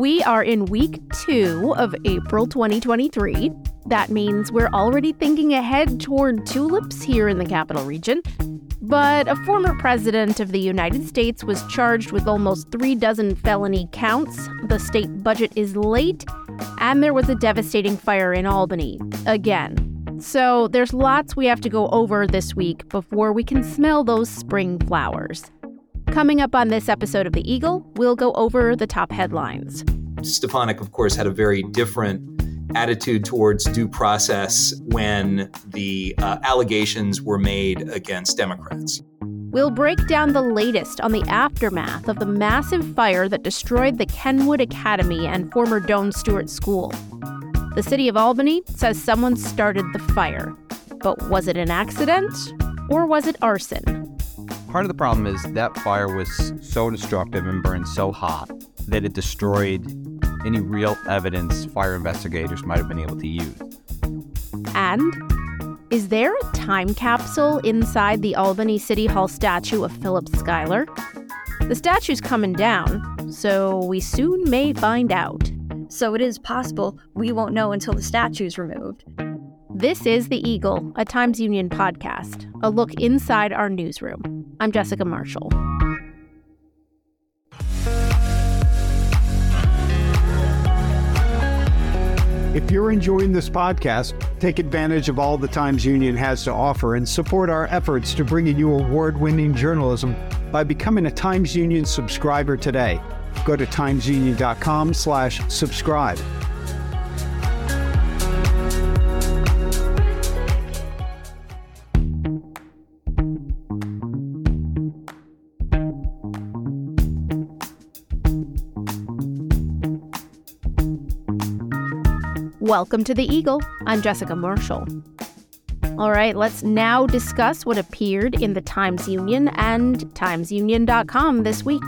We are in week two of April 2023. That means we're already thinking ahead toward tulips here in the capital region. But a former president of the United States was charged with almost three dozen felony counts. The state budget is late, and there was a devastating fire in Albany again. So there's lots we have to go over this week before we can smell those spring flowers. Coming up on this episode of The Eagle, we'll go over the top headlines. Stefanik, of course, had a very different attitude towards due process when the uh, allegations were made against Democrats. We'll break down the latest on the aftermath of the massive fire that destroyed the Kenwood Academy and former Doane Stuart School. The city of Albany says someone started the fire. But was it an accident or was it arson? Part of the problem is that fire was so destructive and burned so hot that it destroyed any real evidence fire investigators might have been able to use. And is there a time capsule inside the Albany City Hall statue of Philip Schuyler? The statue's coming down, so we soon may find out. So it is possible we won't know until the statue's removed. This is The Eagle, a Times Union podcast, a look inside our newsroom. I'm Jessica Marshall. If you're enjoying this podcast, take advantage of all the Times Union has to offer and support our efforts to bring you award-winning journalism by becoming a Times Union subscriber today. Go to timesunion.com/subscribe. Welcome to the Eagle. I'm Jessica Marshall. All right, let's now discuss what appeared in the Times Union and timesunion.com this week.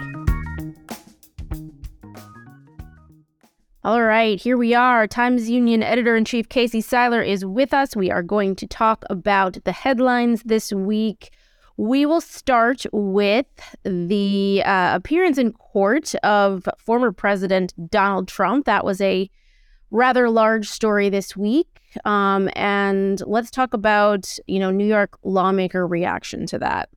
All right, here we are. Times Union editor in chief Casey Seiler is with us. We are going to talk about the headlines this week. We will start with the uh, appearance in court of former President Donald Trump. That was a rather large story this week. Um, and let's talk about, you know, New York lawmaker reaction to that.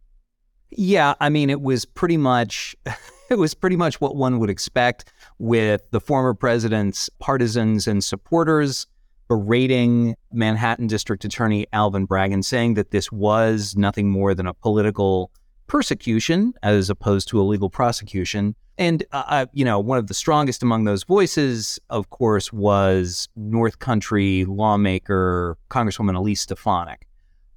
Yeah, I mean, it was pretty much it was pretty much what one would expect with the former president's partisans and supporters berating Manhattan District Attorney Alvin Bragg and saying that this was nothing more than a political persecution as opposed to a legal prosecution. And, uh, uh, you know, one of the strongest among those voices, of course, was North Country lawmaker Congresswoman Elise Stefanik,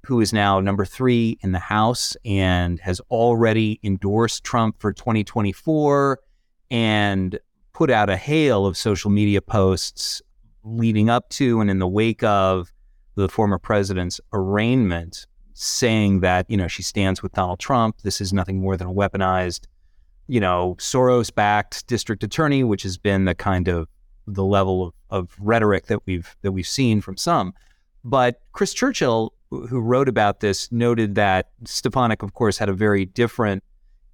who is now number three in the House and has already endorsed Trump for 2024 and put out a hail of social media posts leading up to and in the wake of the former president's arraignment, saying that, you know, she stands with Donald Trump. This is nothing more than a weaponized you know, Soros backed district attorney, which has been the kind of the level of, of rhetoric that we've that we've seen from some. But Chris Churchill, who wrote about this, noted that Stefanik, of course, had a very different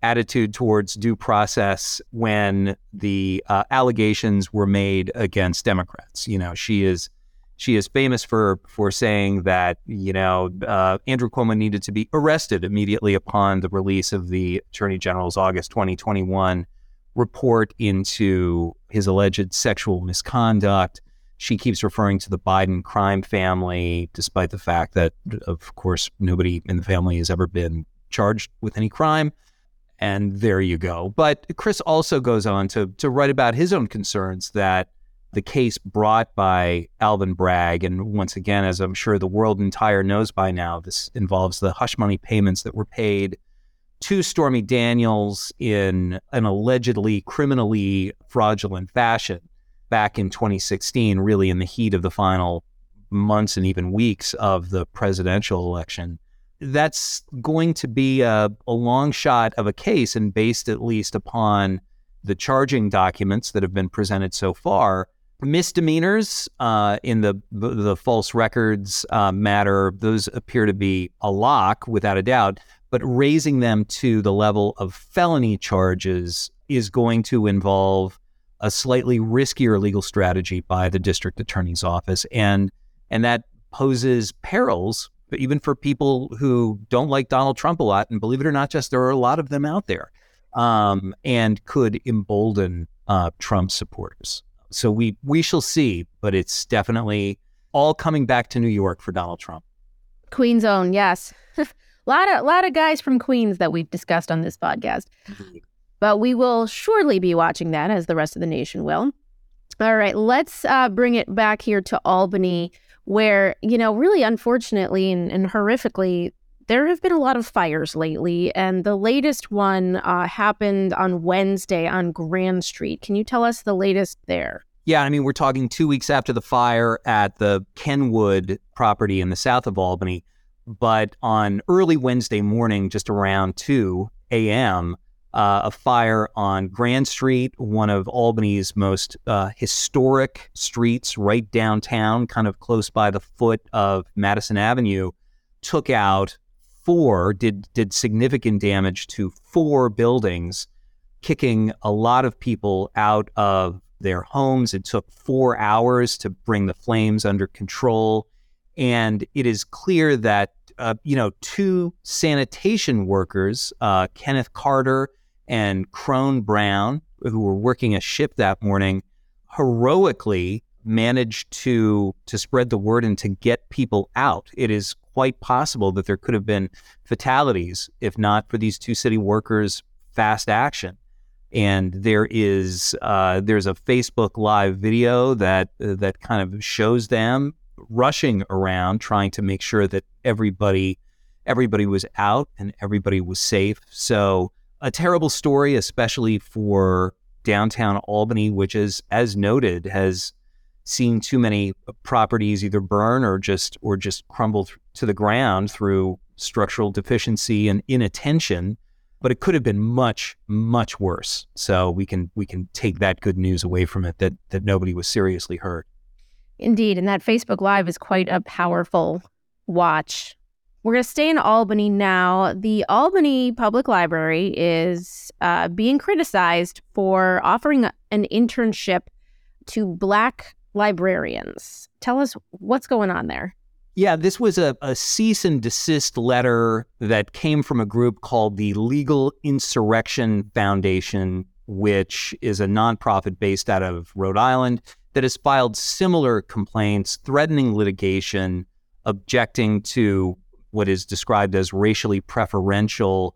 attitude towards due process when the uh, allegations were made against Democrats. You know, she is she is famous for for saying that you know uh, Andrew Cuomo needed to be arrested immediately upon the release of the Attorney General's August 2021 report into his alleged sexual misconduct. She keeps referring to the Biden crime family, despite the fact that, of course, nobody in the family has ever been charged with any crime. And there you go. But Chris also goes on to to write about his own concerns that the case brought by Alvin Bragg. And once again, as I'm sure the world entire knows by now, this involves the hush money payments that were paid to Stormy Daniels in an allegedly criminally fraudulent fashion back in 2016, really in the heat of the final months and even weeks of the presidential election. That's going to be a, a long shot of a case, and based at least upon the charging documents that have been presented so far, misdemeanors uh, in the, the, false records uh, matter those appear to be a lock without a doubt but raising them to the level of felony charges is going to involve a slightly riskier legal strategy by the district attorney's office, and and that poses perils, even for people who don't like Donald Trump a lot. And believe it or not, just there are a lot of them out there, um, and could embolden uh, Trump supporters. So we we shall see, but it's definitely all coming back to New York for Donald Trump. Queen's own, yes. a lot of lot of guys from Queens that we've discussed on this podcast. But we will surely be watching that as the rest of the nation will. All right, let's uh, bring it back here to Albany, where, you know, really unfortunately and, and horrifically, there have been a lot of fires lately. And the latest one uh, happened on Wednesday on Grand Street. Can you tell us the latest there? Yeah, I mean, we're talking two weeks after the fire at the Kenwood property in the south of Albany. But on early Wednesday morning, just around 2 a.m., uh, a fire on Grand Street, one of Albany's most uh, historic streets, right downtown, kind of close by the foot of Madison Avenue, took out four, did did significant damage to four buildings, kicking a lot of people out of their homes. It took four hours to bring the flames under control, and it is clear that uh, you know two sanitation workers, uh, Kenneth Carter and Crone Brown, who were working a ship that morning, heroically managed to to spread the word and to get people out. It is quite possible that there could have been fatalities if not for these two city workers' fast action. And there is uh, there's a Facebook Live video that uh, that kind of shows them rushing around trying to make sure that everybody everybody was out and everybody was safe. So a terrible story, especially for downtown Albany, which is, as noted, has seen too many properties either burn or just or just crumble th- to the ground through structural deficiency and inattention. But it could have been much, much worse. So we can we can take that good news away from it that that nobody was seriously hurt. Indeed, and that Facebook Live is quite a powerful watch we're going to stay in Albany now. The Albany Public Library is uh, being criticized for offering an internship to Black librarians. Tell us what's going on there. Yeah, this was a, a cease and desist letter that came from a group called the Legal Insurrection Foundation, which is a nonprofit based out of Rhode Island that has filed similar complaints threatening litigation, objecting to what is described as racially preferential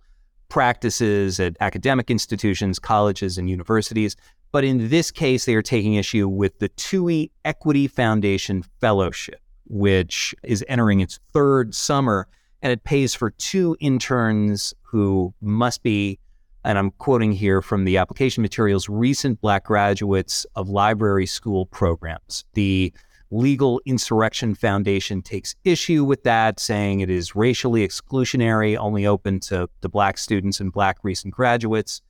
practices at academic institutions, colleges, and universities. But in this case, they are taking issue with the TUI Equity Foundation Fellowship, which is entering its third summer, and it pays for two interns who must be, and I'm quoting here from the application materials, recent Black graduates of library school programs. The Legal Insurrection Foundation takes issue with that, saying it is racially exclusionary, only open to, to Black students and Black recent graduates.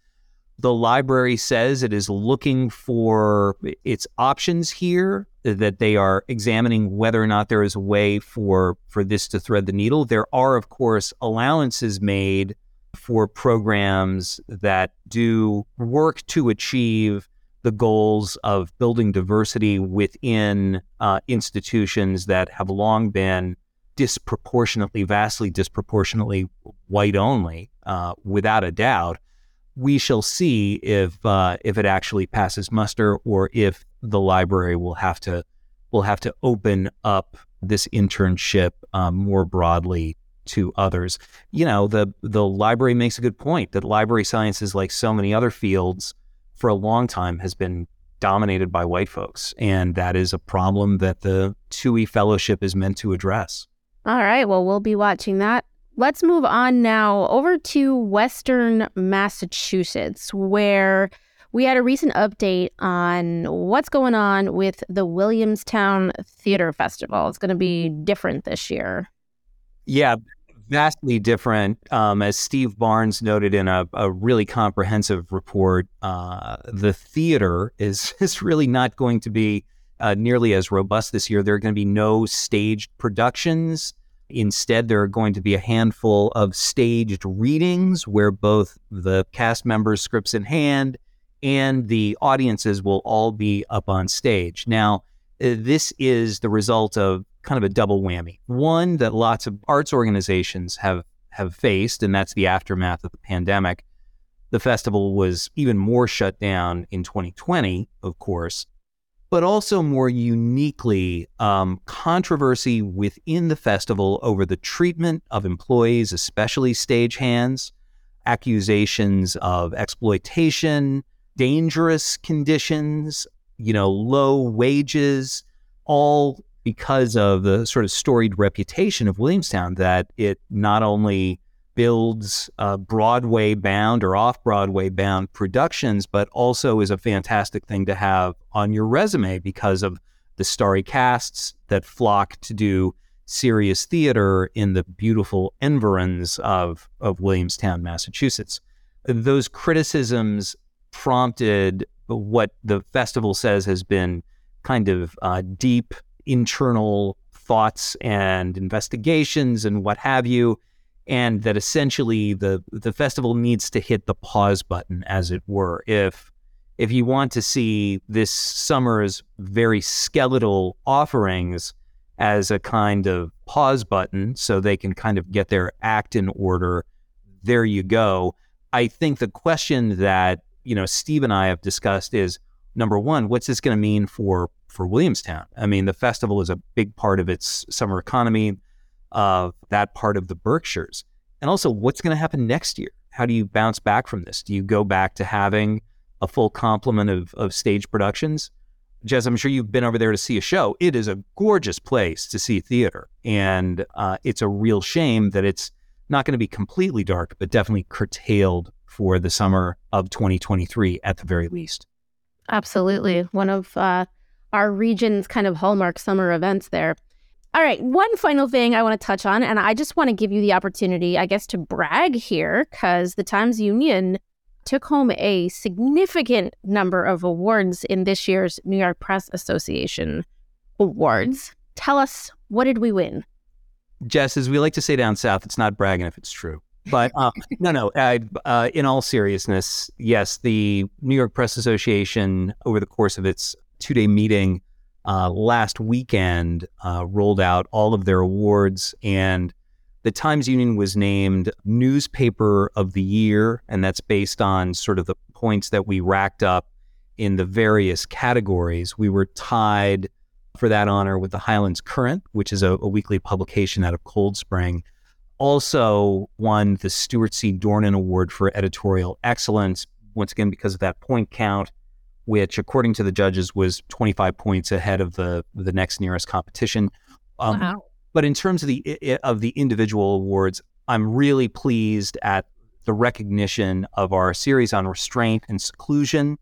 The library says it is looking for its options here, that they are examining whether or not there is a way for, for this to thread the needle. There are, of course, allowances made for programs that do work to achieve the goals of building diversity within uh, institutions that have long been disproportionately, vastly disproportionately white only, uh, without a doubt. We shall see if uh, if it actually passes muster, or if the library will have to will have to open up this internship um, more broadly to others. You know, the the library makes a good point that library science is like so many other fields for a long time has been dominated by white folks. And that is a problem that the TUI Fellowship is meant to address. All right. Well, we'll be watching that. Let's move on now over to Western Massachusetts, where we had a recent update on what's going on with the Williamstown Theater Festival. It's going to be different this year. Yeah, vastly different. Um, as Steve Barnes noted in a, a really comprehensive report, uh, the theater is, is really not going to be uh, nearly as robust this year. There are going to be no staged productions. Instead, there are going to be a handful of staged readings where both the cast members, scripts in hand, and the audiences will all be up on stage. Now, uh, this is the result of kind of a double whammy. One that lots of arts organizations have have faced, and that's the aftermath of the pandemic. The festival was even more shut down in 2020, of course, but also more uniquely um, controversy within the festival over the treatment of employees, especially stagehands, accusations of exploitation, dangerous conditions, you know, low wages, all because of the sort of storied reputation of Williamstown that it not only builds uh, Broadway bound or off Broadway bound productions, but also is a fantastic thing to have on your resume because of the starry casts that flock to do serious theater in the beautiful environs of, of Williamstown, Massachusetts. Those criticisms prompted what the festival says has been kind of uh, deep internal thoughts and investigations and what have you and that essentially the the festival needs to hit the pause button, as it were. If if you want to see this summer's very skeletal offerings as a kind of pause button, so they can kind of get their act in order, there you go. I think the question that you know Steve and I have discussed is number one, what's this going to mean for for Williamstown? I mean, the festival is a big part of its summer economy of that part of the Berkshires? And also, what's going to happen next year? How do you bounce back from this? Do you go back to having a full complement of, of stage productions? Jess, I'm sure you've been over there to see a show. It is a gorgeous place to see theater. And uh, it's a real shame that it's not going to be completely dark, but definitely curtailed for the summer of 2023 at the very least. Absolutely. One of uh, our region's kind of hallmark summer events there. All right, one final thing I want to touch on, and I just want to give you the opportunity, I guess, to brag here because the Times Union took home a significant number of awards in this year's New York Press Association awards. Tell us, what did we win? Jess, as we like to say down south, it's not bragging if it's true. But uh, no, no. Uh, uh, in all seriousness, yes, the New York Press Association, over the course of its two day meeting, uh, last weekend uh, rolled out all of their awards, and the Times Union was named Newspaper of the Year, and that's based on sort of the points that we racked up in the various categories. We were tied for that honor with the Highlands Current, which is a, a weekly publication out of Cold Spring. Also won the Stuart C. Dorman Award for editorial excellence, once again because of that point count which, according to the judges, was 25 points ahead of the the next nearest competition. Um, wow. But in terms of the of the individual awards, I'm really pleased at the recognition of our series on restraint and seclusion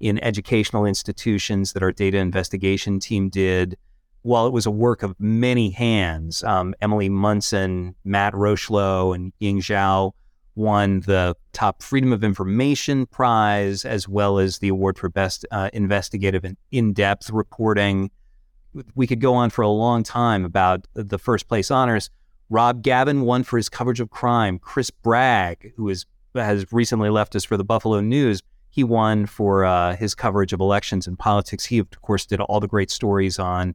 in educational institutions that our data investigation team did. While it was a work of many hands, um, Emilie Munson, Matt Rocheleau, and Ying Zhao won the top Freedom of Information Prize, as well as the award for Best uh, Investigative and In Depth Reporting. We could go on for a long time about the first place honors. Rob Gavin won for his coverage of crime. Chris Bragg, who is, has recently left us for the Buffalo News, he won for uh, his coverage of elections and politics. He, of course, did all the great stories on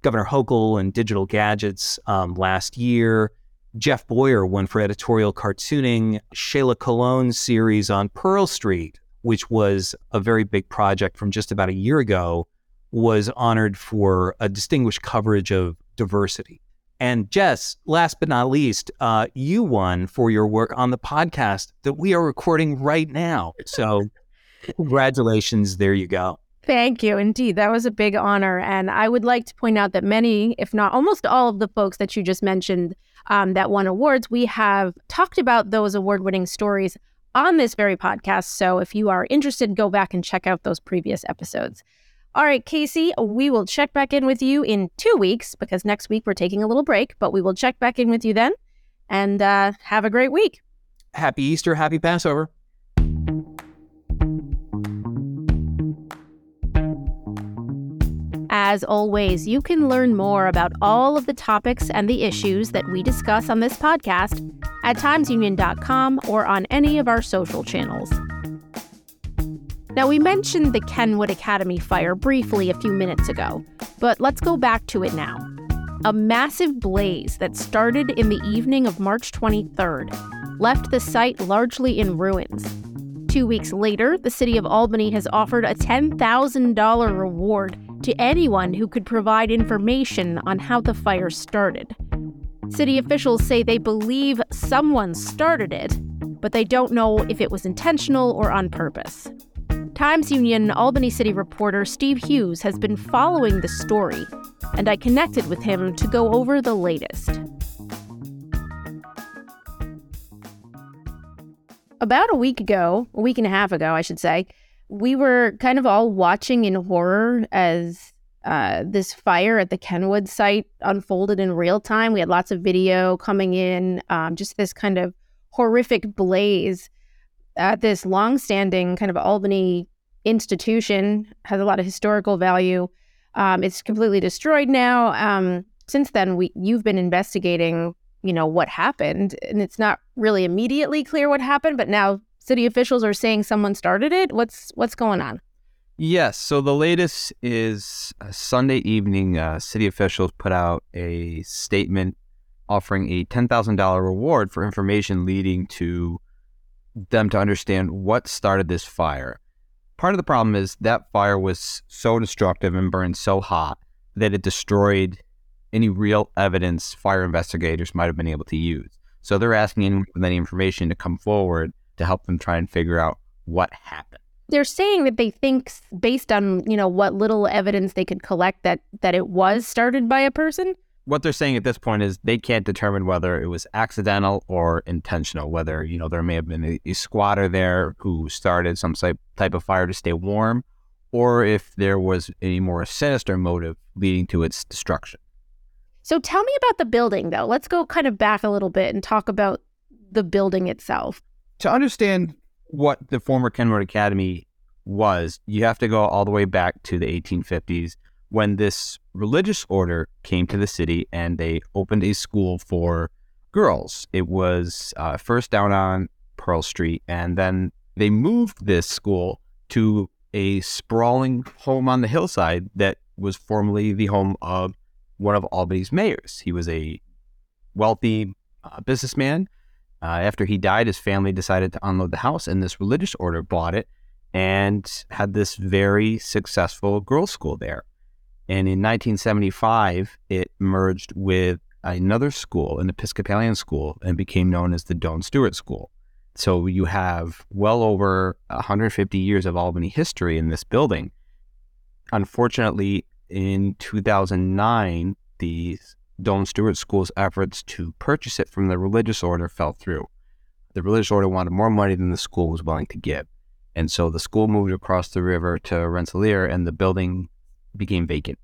Governor Hochul and digital gadgets um, last year. Jeff Boyer won for editorial cartooning Shayla Cologne's series on Pearl Street, which was a very big project from just about a year ago, was honored for a distinguished coverage of diversity. And Jess, last but not least, uh, you won for your work on the podcast that we are recording right now. So, congratulations. There you go. Thank you. Indeed, that was a big honor. And I would like to point out that many, if not almost all of the folks that you just mentioned um, that won awards, we have talked about those award winning stories on this very podcast. So if you are interested, go back and check out those previous episodes. All right, Casey, we will check back in with you in two weeks because next week we're taking a little break, but we will check back in with you then and uh, have a great week. Happy Easter, happy Passover. As always, you can learn more about all of the topics and the issues that we discuss on this podcast at timesunion.com or on any of our social channels. Now, we mentioned the Kenwood Academy fire briefly a few minutes ago, but let's go back to it now. A massive blaze that started in the evening of March 23rd left the site largely in ruins. Two weeks later, the city of Albany has offered a $10,000 reward to anyone who could provide information on how the fire started. City officials say they believe someone started it, but they don't know if it was intentional or on purpose. Times Union Albany City reporter Steve Hughes has been following the story, and I connected with him to go over the latest. About a week ago, a week and a half ago, I should say, we were kind of all watching in horror as uh, this fire at the Kenwood site unfolded in real time. We had lots of video coming in, um, just this kind of horrific blaze at this long-standing kind of Albany institution has a lot of historical value. Um, it's completely destroyed now. Um, since then, we you've been investigating, you know, what happened, and it's not really immediately clear what happened. But now city officials are saying someone started it. What's what's going on? Yes. So the latest is uh, Sunday evening. Uh, city officials put out a statement offering a $10,000 reward for information leading to them to understand what started this fire. Part of the problem is that fire was so destructive and burned so hot that it destroyed any real evidence fire investigators might have been able to use. So they're asking anyone with any information to come forward to help them try and figure out what happened. They're saying that they think, based on you know what little evidence they could collect, that that it was started by a person what they're saying at this point is they can't determine whether it was accidental or intentional, whether, you know, there may have been a, a squatter there who started some type, type of fire to stay warm, or if there was a more sinister motive leading to its destruction. So tell me about the building, though. Let's go kind of back a little bit and talk about the building itself. To understand what the former Kenwood Academy was, you have to go all the way back to the 1850s when this religious order came to the city and they opened a school for girls. It was uh, first down on Pearl Street, and then they moved this school to a sprawling home on the hillside that was formerly the home of one of Albany's mayors. He was a wealthy uh, businessman. Uh, after he died, his family decided to unload the house, and this religious order bought it and had this very successful girls' school there. And in 1975, it merged with another school, an Episcopalian school, and became known as the Doane Stuart School. So you have well over 150 years of Albany history in this building. Unfortunately, in 2009, the Doane Stuart School's efforts to purchase it from the religious order fell through. The religious order wanted more money than the school was willing to give. And so the school moved across the river to Rensselaer, and the building became vacant.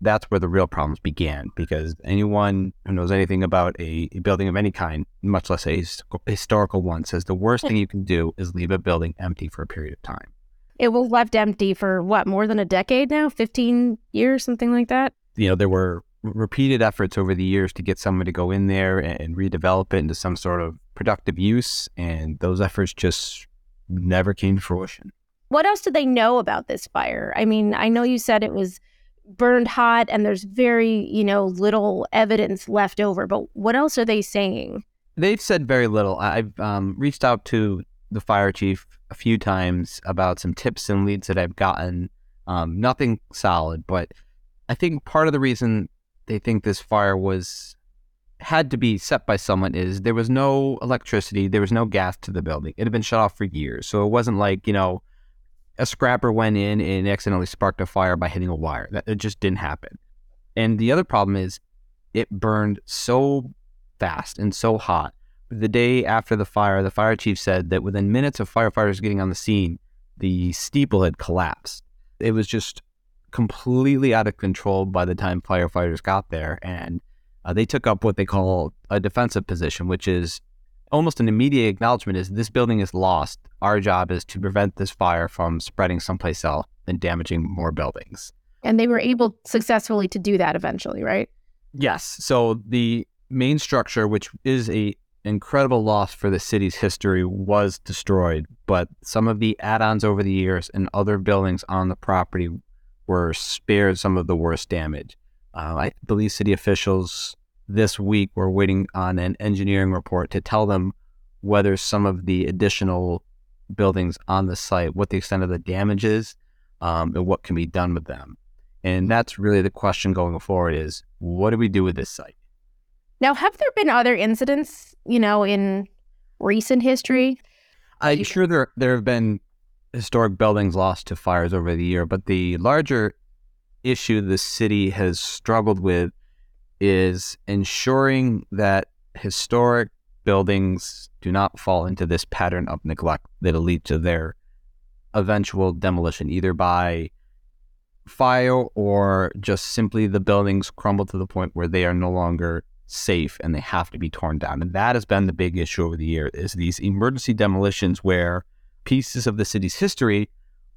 That's where the real problems began because anyone who knows anything about a, a building of any kind, much less a historical one, says the worst thing you can do is leave a building empty for a period of time. It was left empty for what, more than a decade now? 15 years, something like that? You know, there were repeated efforts over the years to get someone to go in there and redevelop it into some sort of productive use. And those efforts just never came to fruition. What else do they know about this fire? I mean, I know you said it was burned hot and there's very, you know, little evidence left over, but what else are they saying? They've said very little. I've um, reached out to the fire chief a few times about some tips and leads that I've gotten. Um, nothing solid, but I think part of the reason they think this fire was had to be set by someone is there was no electricity, there was no gas to the building. It had been shut off for years, so it wasn't like you know a scrapper went in and accidentally sparked a fire by hitting a wire. That it just didn't happen. And the other problem is it burned so fast and so hot. The day after the fire, the fire chief said that within minutes of firefighters getting on the scene, the steeple had collapsed. It was just completely out of control by the time firefighters got there. And uh, they took up what they call a defensive position, which is almost an immediate acknowledgement is this building is lost. Our job is to prevent this fire from spreading someplace else and damaging more buildings. And they were able successfully to do that eventually, right? Yes. So the main structure, which is a incredible loss for the city's history was destroyed, but some of the add ons over the years and other buildings on the property were spared some of the worst damage. Uh, I believe city officials this week were waiting on an engineering report to tell them whether some of the additional buildings on the site, what the extent of the damage is, um, and what can be done with them. And that's really the question going forward is what do we do with this site? Now, have there been other incidents, you know, in recent history? I'm sure there there have been historic buildings lost to fires over the year, but the larger issue the city has struggled with is ensuring that historic buildings do not fall into this pattern of neglect that'll lead to their eventual demolition, either by fire or just simply the buildings crumble to the point where they are no longer safe and they have to be torn down. And that has been the big issue over the year is these emergency demolitions where pieces of the city's history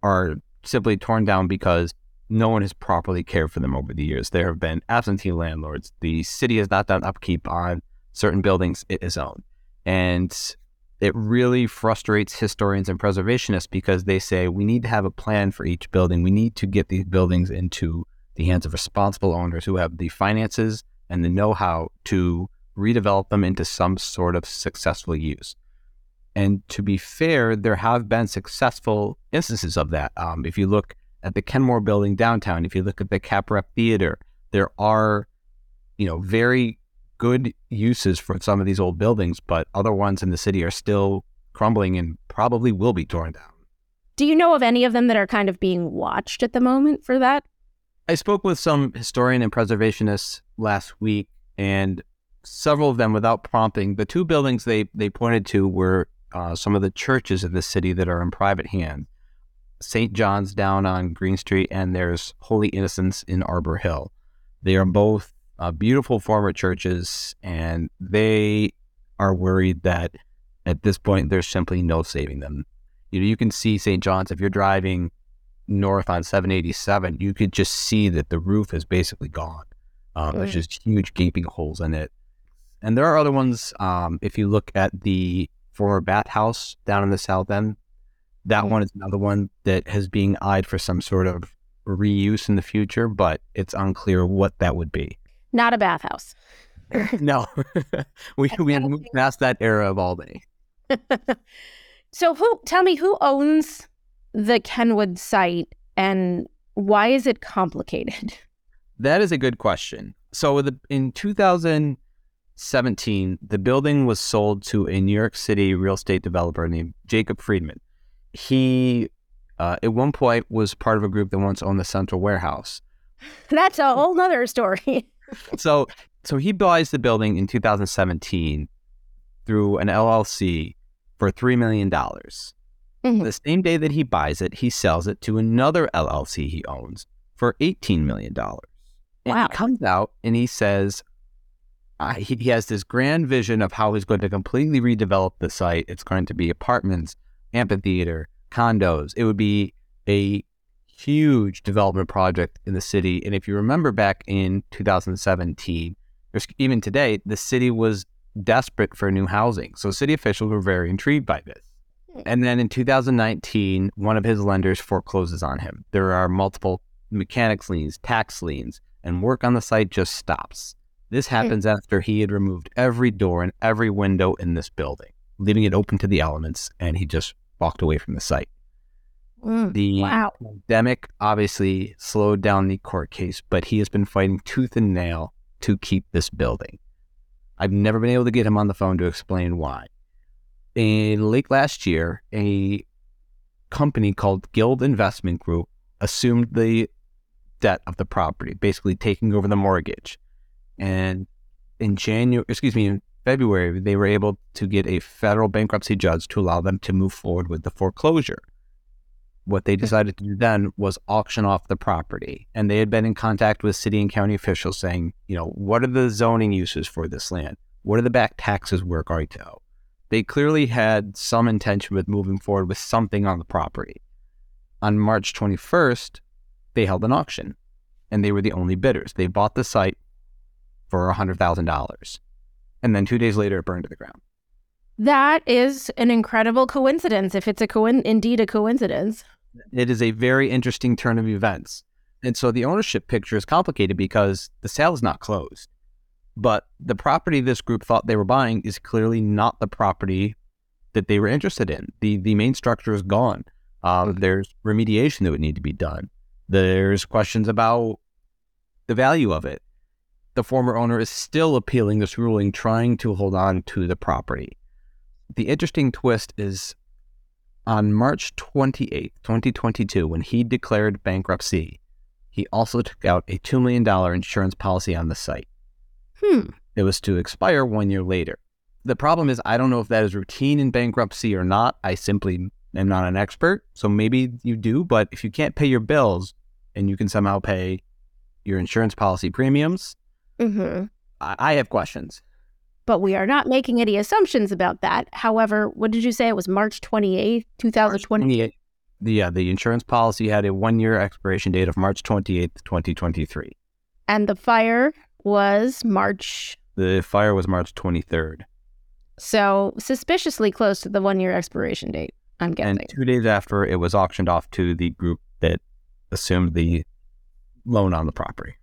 are simply torn down because no one has properly cared for them over the years. There have been absentee landlords. The city has not done upkeep on certain buildings it has owned. And it really frustrates historians and preservationists because they say we need to have a plan for each building. We need to get these buildings into the hands of responsible owners who have the finances and the know how to redevelop them into some sort of successful use. And to be fair, there have been successful instances of that. Um, if you look at the Kenmore building downtown, if you look at the Caprep Theater, there are, you know, very good uses for some of these old buildings, but other ones in the city are still crumbling and probably will be torn down. Do you know of any of them that are kind of being watched at the moment for that? I spoke with some historian and preservationists last week, and several of them, without prompting, the two buildings they they pointed to were uh, some of the churches in the city that are in private hands. St. John's down on Green Street, and there's Holy Innocents in Arbor Hill. They are both uh, beautiful former churches, and they are worried that at this point there's simply no saving them. You know, you can see St. John's if you're driving north on 787, you could just see that the roof is basically gone. Um, There's just huge gaping holes in it. And there are other ones. Um, if you look at the former bathhouse down in the south end, that mm one is another one that has being eyed for some sort of reuse in the future, but it's unclear what that would be not a bathhouse. no, we we had moved past that era of Albany. so, who? Tell me, who owns the Kenwood site, and why is it complicated? That is a good question. So, the, in 2017, the building was sold to a New York City real estate developer named Jacob Friedman. He, uh, at one point, was part of a group that once owned the Central Warehouse. That's a whole nother story so so he buys the building in 2017 through an LLC for three million dollars. Mm-hmm. The same day that he buys it, he sells it to another LLC he owns for eighteen million dollars. Wow! he comes out and he says uh, he, he has this grand vision of how he's going to completely redevelop the site. It's going to be apartments, amphitheater, condos. It would be a huge development project in the city. And if you remember back in 2017, even today, the city was desperate for new housing. So city officials were very intrigued by this. And then in 2019, one of his lenders forecloses on him. There are multiple mechanics liens, tax liens, and work on the site just stops. This hmm. happens after he had removed every door and every window in this building, leaving it open to the elements, and he just walked away from the site. Mm, the wow. pandemic obviously slowed down the court case, but he has been fighting tooth and nail to keep this building. I've never been able to get him on the phone to explain why. In late last year, a company called Guild Investment Group assumed the debt of the property, basically taking over the mortgage. And in January, excuse me, in February, they were able to get a federal bankruptcy judge to allow them to move forward with the foreclosure. What they hmm. decided to do then was auction off the property. And they had been in contact with city and county officials saying, you know, what are the zoning uses for this land? What are the back taxes we're going to owe? They clearly had some intention with moving forward with something on the property. On March 21st, they held an auction and they were the only bidders. They bought the site for $100,000. And then two days later, it burned to the ground. That is an incredible coincidence, if it's a co- indeed a coincidence. It is a very interesting turn of events. And so the ownership picture is complicated because the sale is not closed. But the property this group thought they were buying is clearly not the property that they were interested in. The the main structure is gone. Um, there's remediation that would need to be done. There's questions about the value of it. The former owner is still appealing this ruling, trying to hold on to the property. The interesting twist is on March 28th, 2022, when he declared bankruptcy, he also took out a $2 million insurance policy on the site. Hmm. It was to expire one year later. The problem is, I don't know if that is routine in bankruptcy or not. I simply am not an expert. So maybe you do, but if you can't pay your bills and you can somehow pay your insurance policy premiums, hmm I, I have questions. But we are not making any assumptions about that. However, what did you say? It was March 28th, 2020. the, yeah, the insurance policy had a one year expiration date of March 28th, 2023. And the fire was March. The fire was March 23rd. So suspiciously close to the one year expiration date, I'm guessing. And two days after, it was auctioned off to the group that assumed the loan on the property.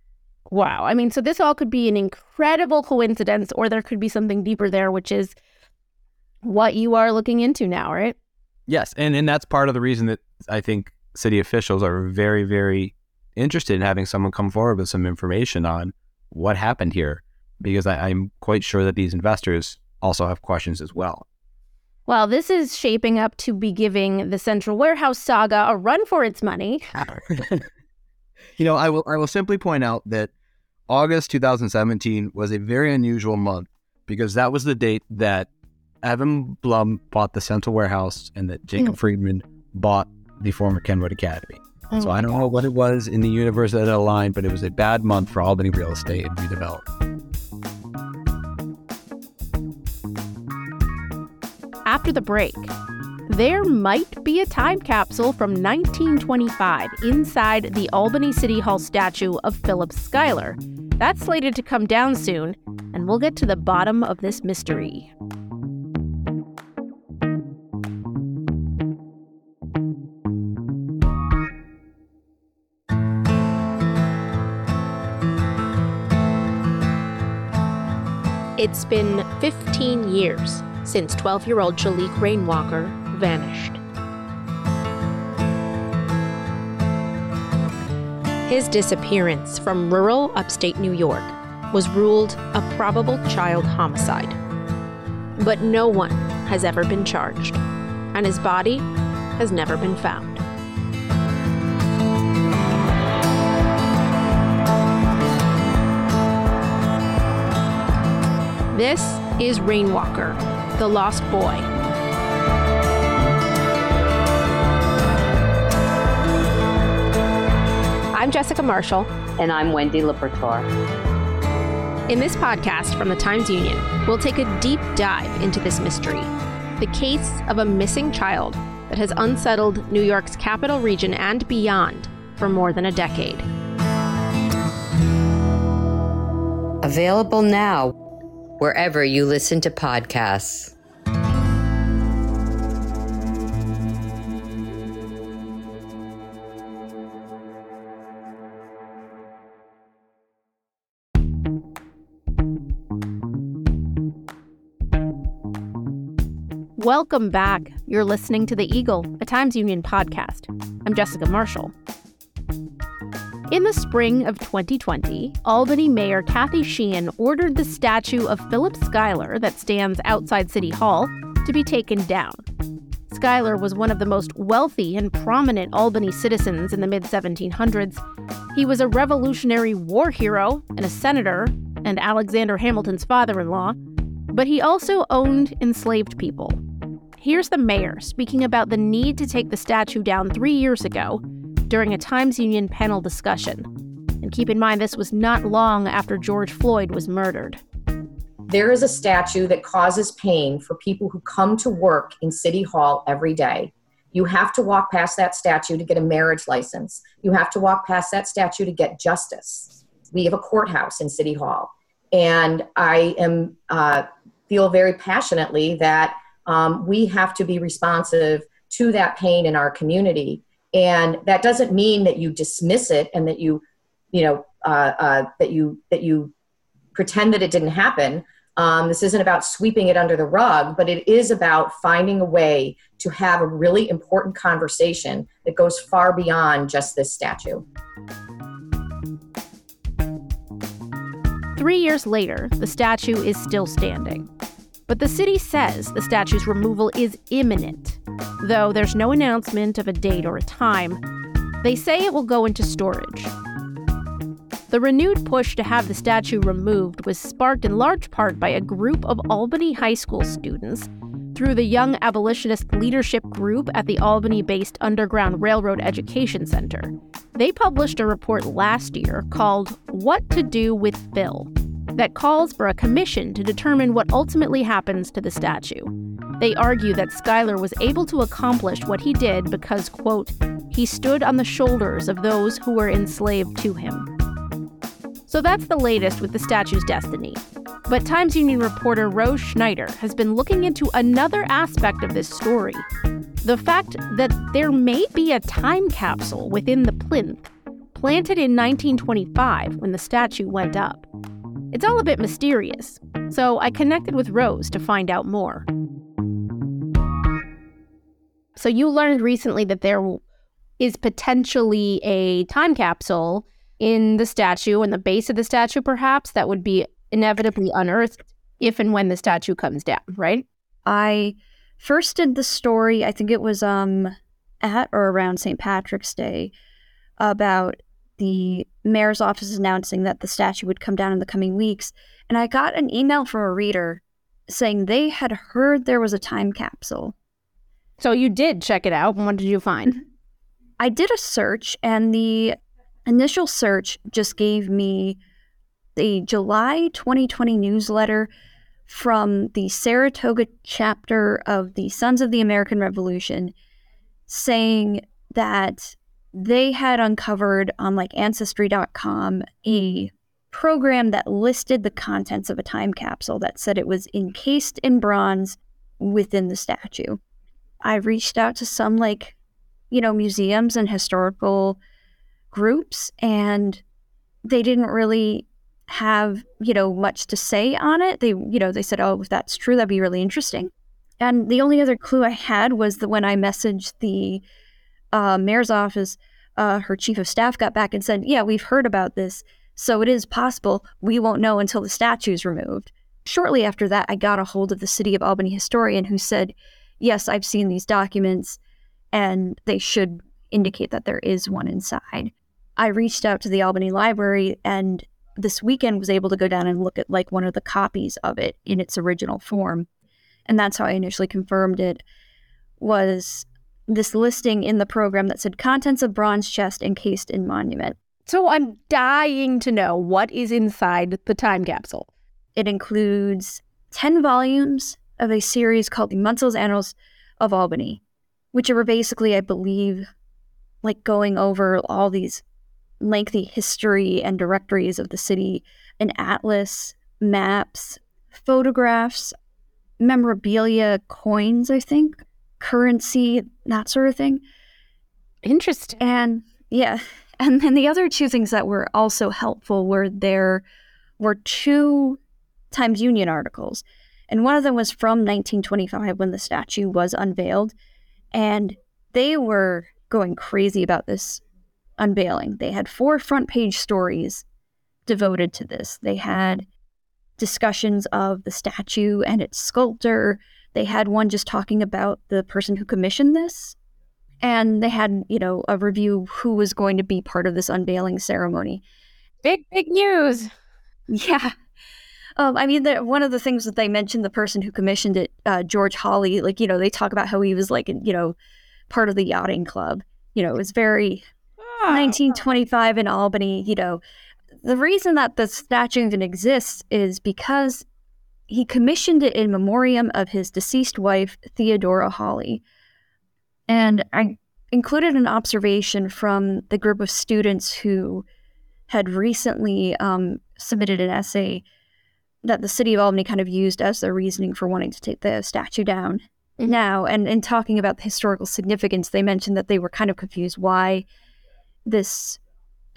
Wow. I mean, so this all could be an incredible coincidence, or there could be something deeper there, which is what you are looking into now, right? Yes, and and that's part of the reason that I think city officials are very very interested in having someone come forward with some information on what happened here, because I, I'm quite sure that these investors also have questions as well. Well, this is shaping up to be giving the Central Warehouse saga a run for its money. you know, I will I will simply point out that August 2017 was a very unusual month because that was the date that Evan Blum bought the Central Warehouse and that Jacob mm. Friedman bought the former Kenwood Academy. Oh So mm. I don't know what it was in the universe that aligned, but it was a bad month for Albany real estate and redevelopment. After the break, there might be a time capsule from 1925 inside the Albany City Hall statue of Philip Schuyler. That's slated to come down soon, and we'll get to the bottom of this mystery. It's been 15 years since 12 year old Shalik Rainwalker vanished. His disappearance from rural upstate New York was ruled a probable child homicide. But no one has ever been charged, and his body has never been found. This is Rainwalker, the Lost Boy. I'm Jessica Marshall. And I'm Wendy Liberatore. In this podcast from the Times Union, we'll take a deep dive into this mystery the case of a missing child that has unsettled New York's capital region and beyond for more than a decade. Available now wherever you listen to podcasts. Welcome back. You're listening to The Eagle, a Times Union podcast. I'm Jessica Marshall. In the spring of 2020, Albany Mayor Kathy Sheehan ordered the statue of Philip Schuyler that stands outside City Hall to be taken down. Schuyler was one of the most wealthy and prominent Albany citizens in the mid 1700s. He was a Revolutionary War hero and a senator, and Alexander Hamilton's father in law, but he also owned enslaved people. Here's the mayor speaking about the need to take the statue down three years ago during a Times Union panel discussion. And keep in mind, this was not long after George Floyd was murdered. There is a statue that causes pain for people who come to work in City Hall every day. You have to walk past that statue to get a marriage license. You have to walk past that statue to get justice. We have a courthouse in City Hall. And I am uh, feel very passionately that um, we have to be responsive to that pain in our community. And that doesn't mean that you dismiss it and that you, you know, uh, uh, that you that you pretend that it didn't happen. Um, this isn't about sweeping it under the rug, but it is about finding a way to have a really important conversation that goes far beyond just this statue. Three years later, the statue is still standing. But the city says the statue's removal is imminent, though there's no announcement of a date or a time. They say it will go into storage. The renewed push to have the statue removed was sparked in large part by a group of Albany High School students through the Young Abolitionist Leadership Group at the Albany based Underground Railroad Education Center. They published a report last year called What to Do with Phil that calls for a commission to determine what ultimately happens to the statue. They argue that Schuyler was able to accomplish what he did because, quote, he stood on the shoulders of those who were enslaved to him. So that's the latest with the statue's destiny. But Times Union reporter Rose Schneider has been looking into another aspect of this story the fact that there may be a time capsule within the plinth, planted in 1925 when the statue went up. It's all a bit mysterious, so I connected with Rose to find out more. So, you learned recently that there is potentially a time capsule in the statue and the base of the statue, perhaps, that would be inevitably unearthed if and when the statue comes down, right? I first did the story, I think it was um at or around St. Patrick's Day, about the mayor's office announcing that the statue would come down in the coming weeks. And I got an email from a reader saying they had heard there was a time capsule. So you did check it out. And what did you find? Mm-hmm. I did a search, and the initial search just gave me the July 2020 newsletter from the Saratoga chapter of the Sons of the American Revolution saying that they had uncovered on like ancestry.com a program that listed the contents of a time capsule that said it was encased in bronze within the statue. I reached out to some like, you know, museums and historical groups and they didn't really have you know much to say on it they you know they said oh if that's true that'd be really interesting and the only other clue i had was that when i messaged the uh, mayor's office uh, her chief of staff got back and said yeah we've heard about this so it is possible we won't know until the statue's removed shortly after that i got a hold of the city of albany historian who said yes i've seen these documents and they should indicate that there is one inside I reached out to the Albany Library and this weekend was able to go down and look at like one of the copies of it in its original form. And that's how I initially confirmed it was this listing in the program that said contents of bronze chest encased in monument. So I'm dying to know what is inside the time capsule. It includes 10 volumes of a series called the Munsell's Annals of Albany, which are basically, I believe, like going over all these lengthy history and directories of the city, an atlas, maps, photographs, memorabilia, coins, I think, currency, that sort of thing. Interesting. And yeah. And then the other two things that were also helpful were there were two Times Union articles. And one of them was from 1925 when the statue was unveiled. And they were going crazy about this unveiling. They had four front page stories devoted to this. They had discussions of the statue and its sculptor. They had one just talking about the person who commissioned this. And they had, you know, a review who was going to be part of this unveiling ceremony. Big, big news. Yeah. Um, I mean, the, one of the things that they mentioned, the person who commissioned it, uh, George Hawley, like, you know, they talk about how he was like, you know, part of the yachting club. You know, it was very 1925 in Albany, you know, the reason that the statue even exists is because he commissioned it in memoriam of his deceased wife, Theodora Hawley. And I included an observation from the group of students who had recently um, submitted an essay that the city of Albany kind of used as their reasoning for wanting to take the statue down now. And in talking about the historical significance, they mentioned that they were kind of confused why this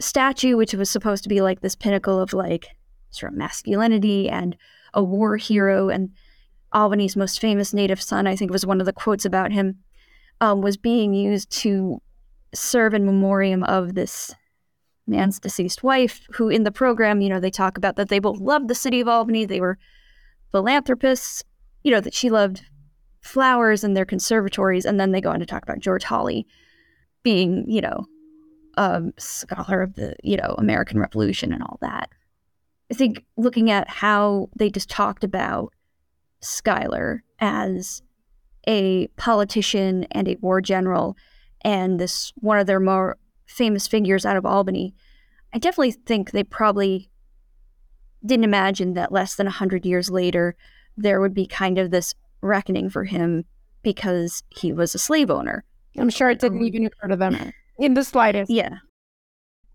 statue, which was supposed to be like this pinnacle of like sort of masculinity and a war hero and Albany's most famous native son, I think was one of the quotes about him, um, was being used to serve in memoriam of this man's deceased wife, who in the program, you know, they talk about that they both loved the city of Albany. They were philanthropists, you know, that she loved flowers and their conservatories. And then they go on to talk about George Hawley being, you know, a scholar of the, you know, American Revolution and all that. I think looking at how they just talked about Schuyler as a politician and a war general and this one of their more famous figures out of Albany, I definitely think they probably didn't imagine that less than 100 years later, there would be kind of this reckoning for him because he was a slave owner. I'm sure it didn't um, even occur to them in the slightest. Yeah.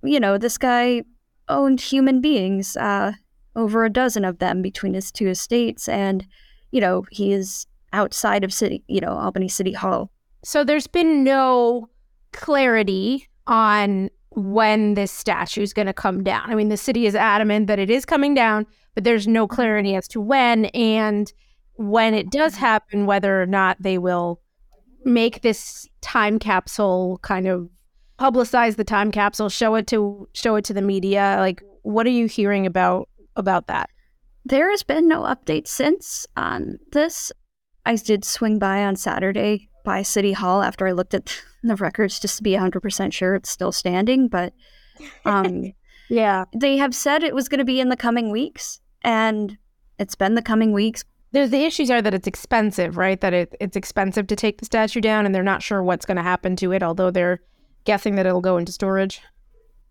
You know, this guy owned human beings, uh, over a dozen of them between his two estates, and, you know, he is outside of city, you know, Albany City Hall. So there's been no clarity on when this statue is going to come down. I mean, the city is adamant that it is coming down, but there's no clarity as to when. And when it does happen, whether or not they will make this time capsule kind of publicize the time capsule, show it to show it to the media. Like, what are you hearing about about that? There has been no update since on this. I did swing by on Saturday by City Hall after I looked at the records just to be 100% sure it's still standing. But um, Yeah. they have said it was going to be in the coming weeks, and it's been the coming weeks. There's the issues are that it's expensive, right? That it, it's expensive to take the statue down, and they're not sure what's going to happen to it, although they're guessing that it'll go into storage.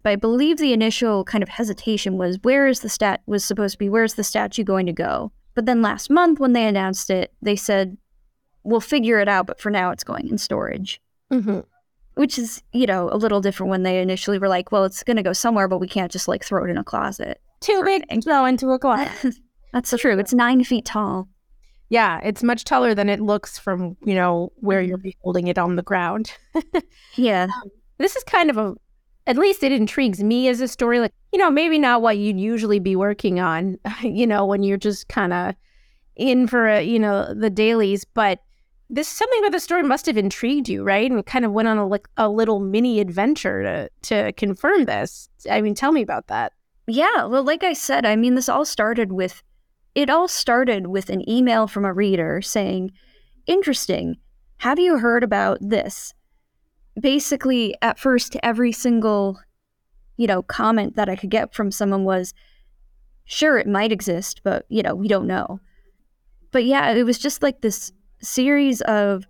But I believe the initial kind of hesitation was where is the stat was supposed to be where's the statue going to go? But then last month when they announced it, they said we'll figure it out, but for now it's going in storage. Mm-hmm. Which is, you know, a little different when they initially were like, well, it's going to go somewhere, but we can't just like throw it in a closet. Too big to go into a closet. That's true. It's nine feet tall. yeah, it's much taller than it looks from you know where you're holding it on the ground. Yeah. This is kind of a at least it intrigues me as a story like you know maybe not what you'd usually be working on you know when you're just kind of in for a, you know the dailies but this something about the story must have intrigued you right and kind of went on a, like a little mini adventure to to confirm this i mean tell me about that Yeah, well, like I said, I mean, this all started with it all started with an email from a reader saying, Interesting. Have you heard about this? Basically, at first, every single, you know, comment that I could get from someone was, Sure, it might exist, but, you know, we don't know. But yeah, it was just like this series of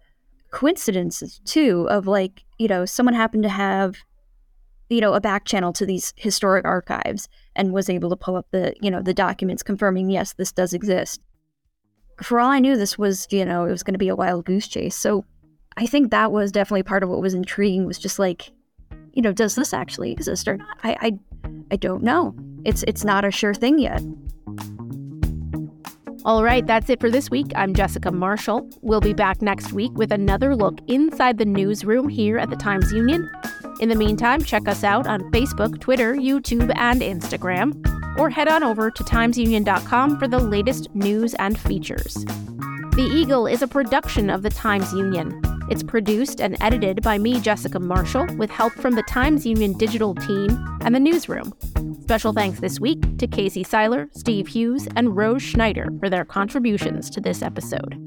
coincidences, too, of like, you know, someone happened to have you know a back channel to these historic archives and was able to pull up the you know the documents confirming yes this does exist for all i knew this was you know it was going to be a wild goose chase so i think that was definitely part of what was intriguing was just like you know does this actually exist or not i i, I don't know it's it's not a sure thing yet All right, that's it for this week. I'm Jessica Marshall. We'll be back next week with another look inside the newsroom here at the Times Union. In the meantime, check us out on Facebook, Twitter, YouTube, and Instagram, or head on over to timesunion.com for the latest news and features. The Eagle is a production of the Times Union. It's produced and edited by me, Jessica Marshall, with help from the Times Union digital team and the newsroom. Special thanks this week to Casey Seiler, Steve Hughes, and Rose Schneider for their contributions to this episode.